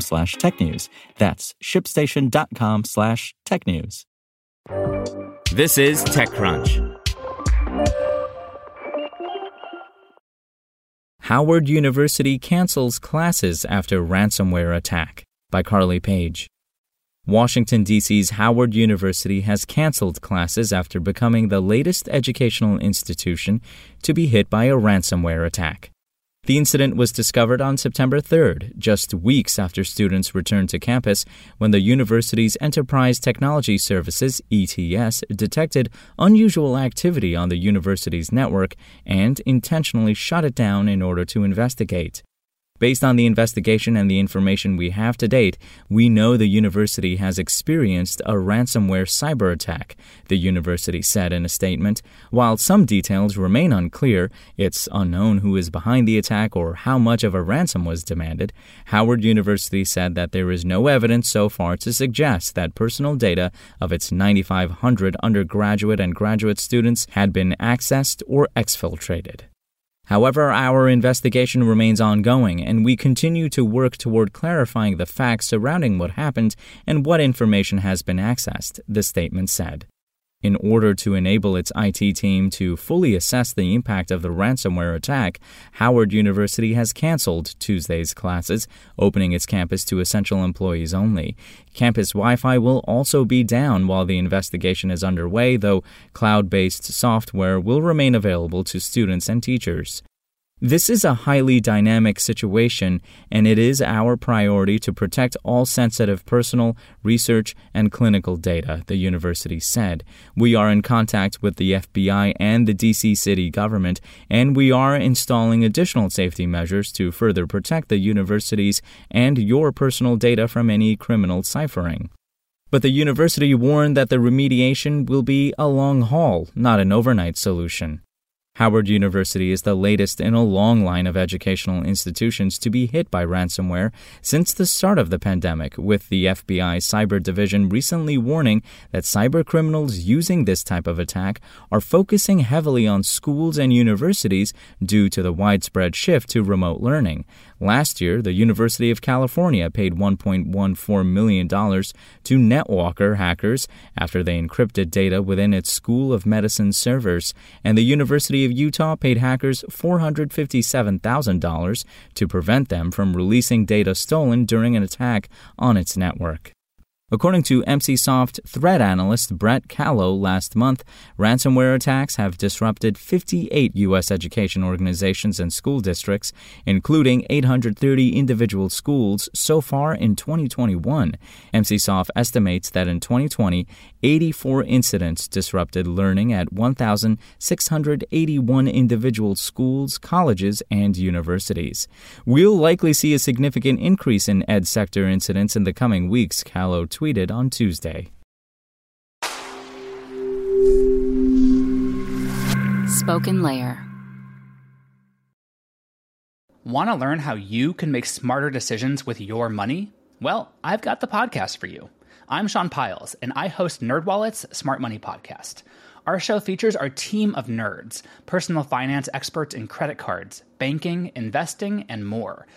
slash technews. That's shipstation.com slash technews. This is TechCrunch. Howard University cancels classes after ransomware attack by Carly Page. Washington, D.C.'s Howard University has canceled classes after becoming the latest educational institution to be hit by a ransomware attack. The incident was discovered on September 3rd, just weeks after students returned to campus, when the university's Enterprise Technology Services ETS detected unusual activity on the university's network and intentionally shut it down in order to investigate. Based on the investigation and the information we have to date, we know the university has experienced a ransomware cyber attack, the university said in a statement. While some details remain unclear, it's unknown who is behind the attack or how much of a ransom was demanded. Howard University said that there is no evidence so far to suggest that personal data of its 9,500 undergraduate and graduate students had been accessed or exfiltrated. However, our investigation remains ongoing, and we continue to work toward clarifying the facts surrounding what happened and what information has been accessed, the statement said. In order to enable its IT team to fully assess the impact of the ransomware attack, Howard University has canceled Tuesday's classes, opening its campus to essential employees only. Campus Wi Fi will also be down while the investigation is underway, though cloud based software will remain available to students and teachers. This is a highly dynamic situation, and it is our priority to protect all sensitive personal, research, and clinical data, the university said. We are in contact with the FBI and the DC city government, and we are installing additional safety measures to further protect the university's and your personal data from any criminal ciphering. But the university warned that the remediation will be a long haul, not an overnight solution. Howard University is the latest in a long line of educational institutions to be hit by ransomware since the start of the pandemic, with the FBI Cyber Division recently warning that cybercriminals using this type of attack are focusing heavily on schools and universities due to the widespread shift to remote learning. Last year, the University of California paid $1.14 million to NetWalker hackers after they encrypted data within its School of Medicine servers, and the University of Utah paid hackers $457,000 to prevent them from releasing data stolen during an attack on its network. According to Emsisoft threat analyst Brett Callow last month, ransomware attacks have disrupted 58 U.S. education organizations and school districts, including 830 individual schools so far in 2021. Emsisoft estimates that in 2020, 84 incidents disrupted learning at 1,681 individual schools, colleges, and universities. We'll likely see a significant increase in ed sector incidents in the coming weeks, Callow tweeted on Tuesday. Spoken Layer. Want to learn how you can make smarter decisions with your money? Well, I've got the podcast for you. I'm Sean Pyles, and I host NerdWallet's Smart Money Podcast. Our show features our team of nerds, personal finance experts in credit cards, banking, investing, and more –